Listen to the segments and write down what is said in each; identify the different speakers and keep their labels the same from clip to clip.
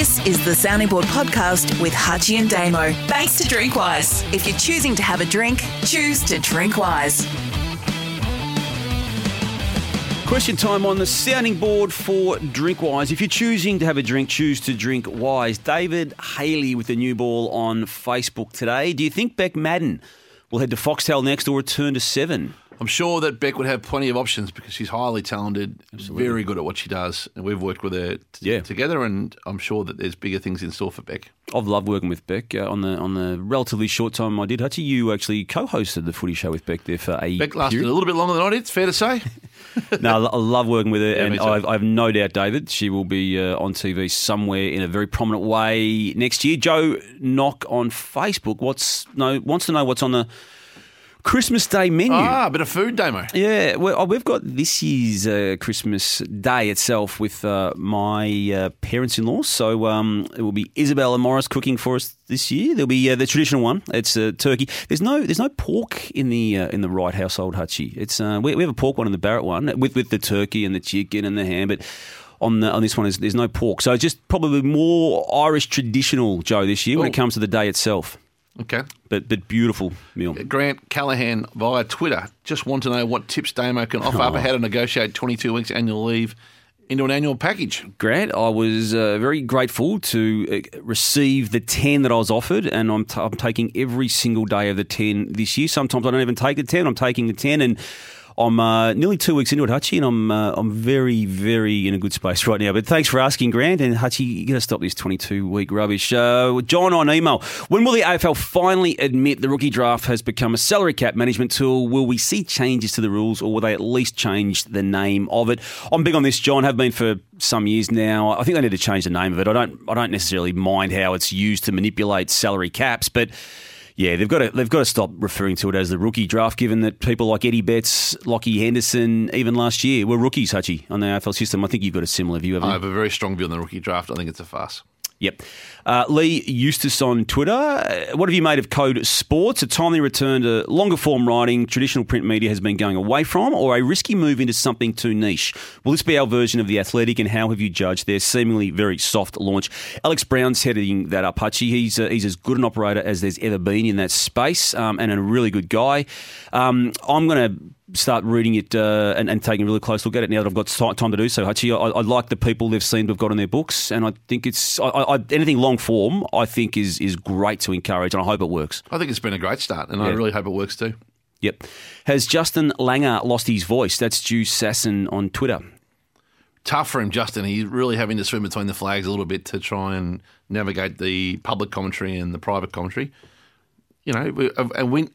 Speaker 1: This is the Sounding Board podcast with Hutchie and Damo. Thanks to Drinkwise. If you're choosing to have a drink, choose to drink wise.
Speaker 2: Question time on the sounding board for Drinkwise. If you're choosing to have a drink, choose to drink wise. David Haley with the new ball on Facebook today. Do you think Beck Maddern will head to Foxtel next or return to Seven?
Speaker 3: I'm sure that Beck would have plenty of options because she's highly talented, very good at what she does, and we've worked with her t-
Speaker 2: Yeah.
Speaker 3: together. And I'm sure that there's bigger things in store for Beck.
Speaker 2: I've loved working with Beck uh, on the on the relatively short time I did. Hutchie, you actually co-hosted the Footy Show with Beck there for a
Speaker 3: Beck lasted
Speaker 2: period.
Speaker 3: a little bit longer than I did. It's fair to say.
Speaker 2: no, I love working with her,
Speaker 3: Yeah,
Speaker 2: and. I've, I've no doubt, David, she will be uh, on TV somewhere in a very prominent way next year. Joe Knock on Facebook what's no wants to know what's on the Christmas Day menu.
Speaker 3: ah, a bit of food, demo.
Speaker 2: Yeah, well, oh, we've got this year's uh, Christmas Day itself with uh, my uh, parents-in-law. So um, it will be Isabel and Morris cooking for us this year. There'll be uh, the traditional one. It's uh, turkey. There's no there's no pork in the uh, in the Wright household, Hutchie. It's uh, we, we have a pork one and the Barrett one with with the turkey and the chicken and the ham, but. On, the, on this one, there's, there's no pork. So just probably more Irish traditional, Joe, this year when it comes to the day itself.
Speaker 3: Okay.
Speaker 2: But but beautiful meal.
Speaker 3: Grant Callahan via Twitter just want to know what tips Damo can offer
Speaker 2: Oh.
Speaker 3: up how to negotiate 22 weeks annual leave into an annual package.
Speaker 2: Grant, I was uh, very grateful to uh, receive the 10 that I was offered, and I'm, t- I'm taking every single day of the 10 this year. Sometimes I don't even take the 10, I'm taking the 10, and I'm uh, nearly two weeks into it, Hutchie, and I'm uh, I'm very, very in a good space right now. But thanks for asking, Grant, and Hutchie, you got to stop this 22 week rubbish. Uh, John on email, when will the AFL finally admit the rookie draft has become a salary cap management tool? Will we see changes to the rules, or will they at least change the name of it? I'm big on this, John. Have been for some years now. I think they need to change the name of it. I don't I don't necessarily mind how it's used to manipulate salary caps, but yeah, they've got to they've got to stop referring to it as the rookie draft, given that people like Eddie Betts, Lockie Henderson, even last year were rookies, Hutchie, on the AFL system. I think you've got a similar view of
Speaker 3: I have a very strong view on the rookie draft. I think it's a farce.
Speaker 2: Yep. Uh, Lee Eustace on Twitter. Uh, What have you made of Code Sports? A timely return to longer form writing traditional print media has been going away from, or a risky move into something too niche? Will this be our version of The Athletic, and how have you judged their seemingly very soft launch? Alex Brown's heading that up, Hutchie. He's, uh, he's as good an operator as there's ever been in that space um, and a really good guy. Um, I'm going to start reading it uh, and, and taking a really close look at it now that I've got time to do so. Hutchie, I, I like the people they've seen to have got in their books, and I think it's I, I, anything long form. I think is is great to encourage, and I hope it works.
Speaker 3: I think it's been a great start, and I really hope it works too.
Speaker 2: Yep. Has Justin Langer lost his voice? That's Stu Sasson on Twitter.
Speaker 3: tough for him, Justin. He's really having to swim between the flags a little bit to try and navigate the public commentary and the private commentary. You know, and win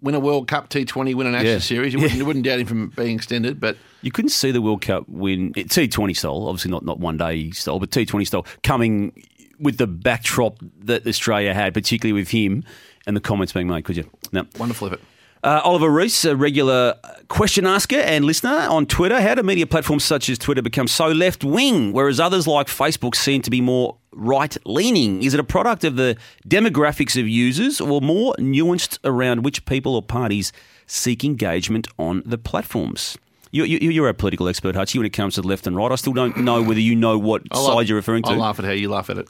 Speaker 3: win a World Cup T20, win an Ashes
Speaker 2: Yeah.
Speaker 3: series. You wouldn't, you wouldn't doubt him from being extended, but
Speaker 2: You couldn't see the World Cup win T Twenty style, obviously not not one day style, but T Twenty style coming with the backdrop that Australia had, particularly with him and the comments being made. Could you? No.
Speaker 3: wonderful effort.
Speaker 2: Uh, Oliver Reese, a regular question asker and listener on Twitter. How do media platforms such as Twitter become so left wing, whereas others like Facebook seem to be more right leaning? Is it a product of the demographics of users or more nuanced around which people or parties seek engagement on the platforms? You, you, you're a political expert, Hutchie, when it comes to the left and right. I still don't know whether you know what
Speaker 3: I
Speaker 2: side
Speaker 3: laugh-
Speaker 2: you're referring to.
Speaker 3: I laugh at how you laugh at it.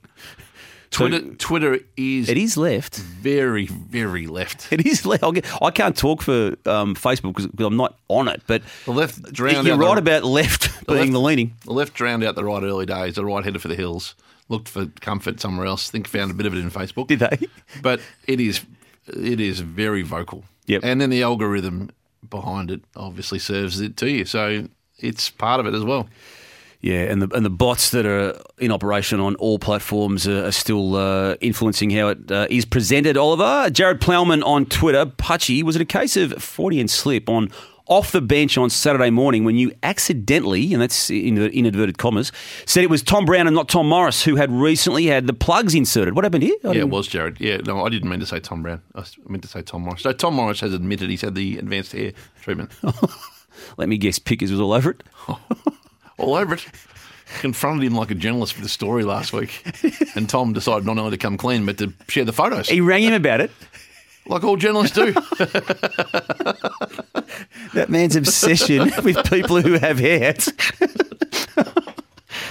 Speaker 2: So-
Speaker 3: Twitter, Twitter is
Speaker 2: It is left.
Speaker 3: very, very left.
Speaker 2: It is left. Get- I can't talk for um, Facebook because I'm not on it, but
Speaker 3: The left drowned
Speaker 2: you're right
Speaker 3: the,
Speaker 2: about left being
Speaker 3: left-
Speaker 2: the leaning.
Speaker 3: The left drowned out the right early days. The right headed for the hills. Looked for comfort somewhere else. think found a bit of it in Facebook.
Speaker 2: Did they?
Speaker 3: but it is it is very vocal.
Speaker 2: Yep.
Speaker 3: And then the algorithm behind it obviously serves it to you. So it's part of it as well.
Speaker 2: Yeah, and the and the bots that are in operation on all platforms are, are still uh, influencing how it uh, is presented. Oliver, Jared Plowman on Twitter, Hutchie, was it a case of forty and slip on off the bench on Saturday morning when you accidentally, and that's in in inverted commas, said it was Tom Brown and not Tom Morris who had recently had the plugs inserted? What happened here? I
Speaker 3: Yeah, it
Speaker 2: didn't-
Speaker 3: was Jared. Yeah, no, I didn't mean to say Tom Brown. I meant to say Tom Morris. So Tom Morris has admitted he's had the advanced hair treatment.
Speaker 2: Let me guess, Pickers was all over it.
Speaker 3: All over it. Confronted him like a journalist for the story last week. And Tom decided not only to come clean, but to share the photos.
Speaker 2: He rang him about it.
Speaker 3: Like all journalists do.
Speaker 2: That man's obsession with people who have hair.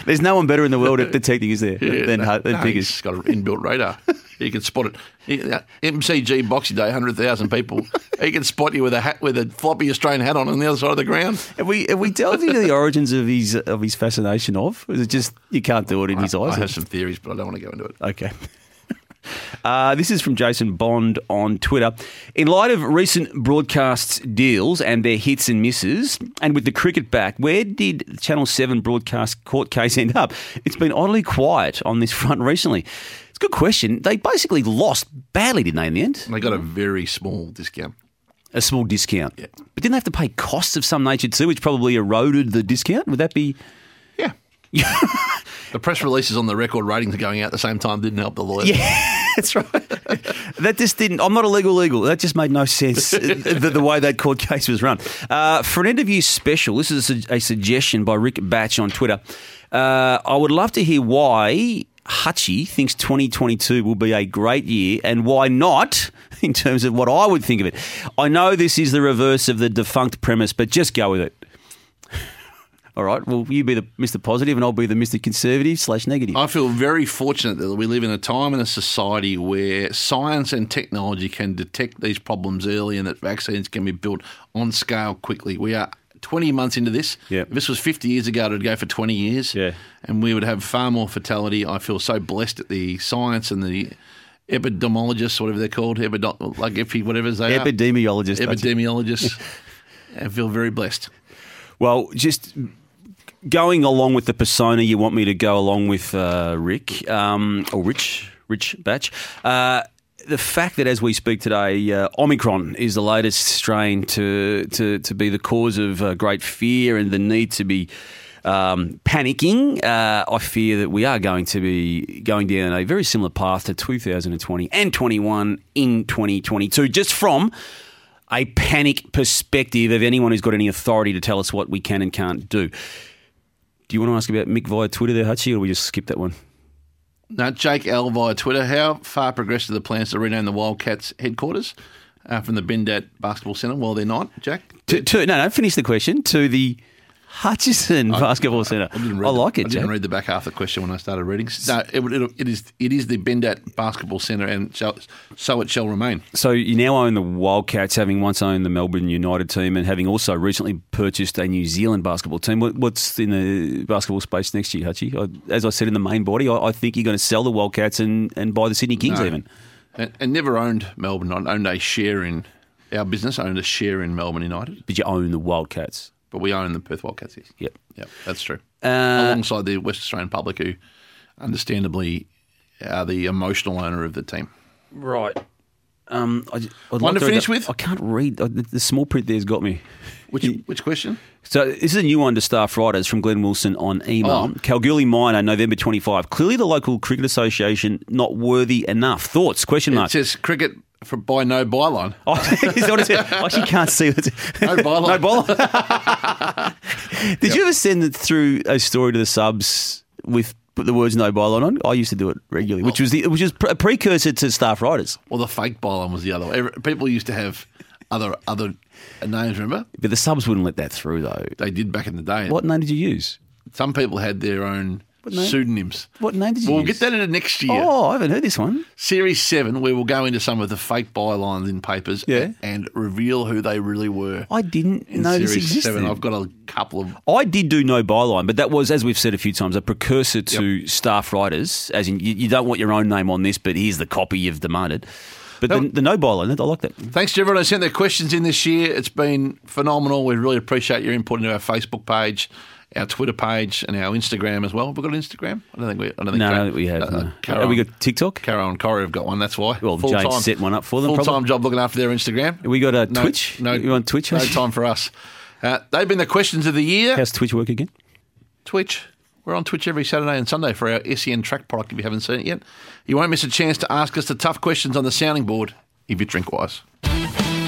Speaker 2: There's no one better in the world at detecting, is there,
Speaker 3: Yeah,
Speaker 2: than,
Speaker 3: no,
Speaker 2: than
Speaker 3: no,
Speaker 2: Piggers?
Speaker 3: He's got an inbuilt radar. He can spot it. Uh, MCG Boxing Day, hundred thousand people. He can spot you with a hat with a floppy Australian hat on on the other side of the ground.
Speaker 2: Have we have we delved into the origins of his of his fascination of? Is it just you can't do it in his eyes?
Speaker 3: I have some theories, but I don't want to go into it.
Speaker 2: Okay. Uh, this is from Jason Bond on Twitter. In light of recent broadcasts deals and their hits and misses, and with the cricket back, where did Channel 7 broadcast court case end up? It's been oddly quiet on this front recently. Good question. They basically lost badly, didn't they, in the end?
Speaker 3: They got a very small discount.
Speaker 2: A small discount.
Speaker 3: Yeah.
Speaker 2: But didn't they have to pay costs of some nature too, which probably eroded the discount? Would that be.
Speaker 3: Yeah. the press releases on the record ratings going out at the same time didn't help the lawyers.
Speaker 2: Yeah, that's right. that just didn't. I'm not a legal legal. That just made no sense. the, the way that court case was run. Uh, for an interview special, this is a, a suggestion by Rick Batch on Twitter. Uh, I would love to hear why Hutchie thinks 2022 will be a great year, and why not in terms of what I would think of it. I know this is the reverse of the defunct premise, but just go with it. All right. Well, you be the Mr. Positive, and I'll be the Mr. Conservative slash negative.
Speaker 3: I feel very fortunate that we live in a time in a society where science and technology can detect these problems early and that vaccines can be built on scale quickly. We are 20 months into this.
Speaker 2: Yep.
Speaker 3: If this was 50 years ago, it would go for 20 years.
Speaker 2: Yeah.
Speaker 3: And we would have far more fatality. I feel so blessed at the science and the epidemiologists, whatever they're called, epidem- like epi, whatever they are.
Speaker 2: Epidemiologists.
Speaker 3: Epidemiologists. I feel very blessed.
Speaker 2: Well, just going along with the persona you want me to go along with, uh, Rick, um, or Rich, Rich Batch. Uh, the fact that as we speak today, uh, Omicron is the latest strain to to, to be the cause of uh, great fear and the need to be um, panicking. Uh, I fear that we are going to be going down a very similar path to 2020 and 21 in 2022, just from a panic perspective of anyone who's got any authority to tell us what we can and can't do. Do you want to ask about Mick via Twitter there, Hutchie, or we just skip that one?
Speaker 3: Now, Jake L via Twitter, how far progressed are the plans to rename the Wildcats headquarters uh, from the Bendat Basketball Centre? Well, they're not, Jack.
Speaker 2: To, to, no, no, finish the question. To the Hutchison Basketball Centre. I,
Speaker 3: didn't read the-
Speaker 2: like
Speaker 3: I
Speaker 2: it,
Speaker 3: didn't read the back half of the question when I started reading. No, it, it, it is it is the Bendat Basketball Centre, and shall, so it shall remain.
Speaker 2: So you now own the Wildcats, having once owned the Melbourne United team and having also recently purchased a New Zealand basketball team. What, what's in the basketball space next year, Hutchie? As I said in the main body, I, I think you're going to sell the Wildcats and, and buy the Sydney Kings
Speaker 3: No.
Speaker 2: even.
Speaker 3: And, and never owned Melbourne. I owned a share in our business. I Owned a share in Melbourne United,
Speaker 2: But you own the Wildcats.
Speaker 3: But we own the Perth Wildcats. Yes.
Speaker 2: Yep.
Speaker 3: Yep, that's true.
Speaker 2: Uh,
Speaker 3: Alongside the West Australian public, who understandably are the emotional owner of the team.
Speaker 2: Right. Um, I, I'd
Speaker 3: One
Speaker 2: like
Speaker 3: to finish with?
Speaker 2: I can't read. The, the small print there's got me.
Speaker 3: Which which question?
Speaker 2: So this is a new one to Staff Writers from Glenn Wilson on email.
Speaker 3: Oh.
Speaker 2: Kalgoorlie Miner, November 25. Clearly the local cricket association not worthy enough. Thoughts? Question mark.
Speaker 3: It says cricket for by no byline.
Speaker 2: Oh, is that it? I actually oh, can't see it.
Speaker 3: No byline.
Speaker 2: no byline. Did you ever send it through a story to the subs with the words "no byline" on? I used to do it regularly, which oh. was the which was a precursor to staff writers.
Speaker 3: Well, the fake byline was the other. one. People used to have other other names. Remember
Speaker 2: But the subs wouldn't let that through, though.
Speaker 3: they did back in the day.
Speaker 2: What name did you use?
Speaker 3: Some people had their own
Speaker 2: name?
Speaker 3: pseudonyms.
Speaker 2: What name did you
Speaker 3: Well, we'll
Speaker 2: use?
Speaker 3: get that into next year.
Speaker 2: Oh, I haven't heard this one.
Speaker 3: Series seven, where we'll go into some of the fake bylines in papers
Speaker 2: Yeah.
Speaker 3: and reveal who they really were.
Speaker 2: I didn't
Speaker 3: in
Speaker 2: know this
Speaker 3: series
Speaker 2: existed.
Speaker 3: seven, I've got a couple of.
Speaker 2: I did do no byline, but that was, as we've said a few times, a precursor to staff writers. As in, you, you don't want your own name on this, but here's the copy you've demanded. But the,
Speaker 3: No.
Speaker 2: the no byline, I like that.
Speaker 3: Thanks to everyone who sent their questions in this year. It's been phenomenal. We really appreciate your input into our Facebook page, our Twitter page, and our Instagram as well. Have we got an Instagram? I don't think we. I don't think
Speaker 2: No,
Speaker 3: Ca-
Speaker 2: no, we have.
Speaker 3: uh,
Speaker 2: no.
Speaker 3: Caro-
Speaker 2: Have we got TikTok?
Speaker 3: Caro and Corey have got one. That's why.
Speaker 2: Well, Jane set one up for them,
Speaker 3: Full time job looking after their Instagram.
Speaker 2: We got a
Speaker 3: No-
Speaker 2: Twitch?
Speaker 3: No,
Speaker 2: You on Twitch?
Speaker 3: No time for us. Uh, they've been the questions of the year.
Speaker 2: How's Twitch work again?
Speaker 3: Twitch. We're on Twitch every Saturday and Sunday for our SEN track product if you haven't seen it yet. You won't miss a chance to ask us the tough questions on the sounding board if you drink wise.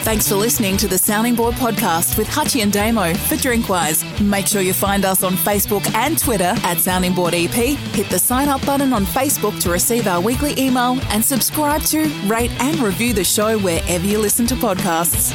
Speaker 1: Thanks for listening to the Sounding Board podcast with Hutchie and Damo for Drinkwise. Make sure you find us on Facebook and Twitter at Sounding Board EP. Hit the sign up button on Facebook to receive our weekly email and subscribe to, rate, and review the show wherever you listen to podcasts.